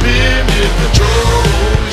being in control.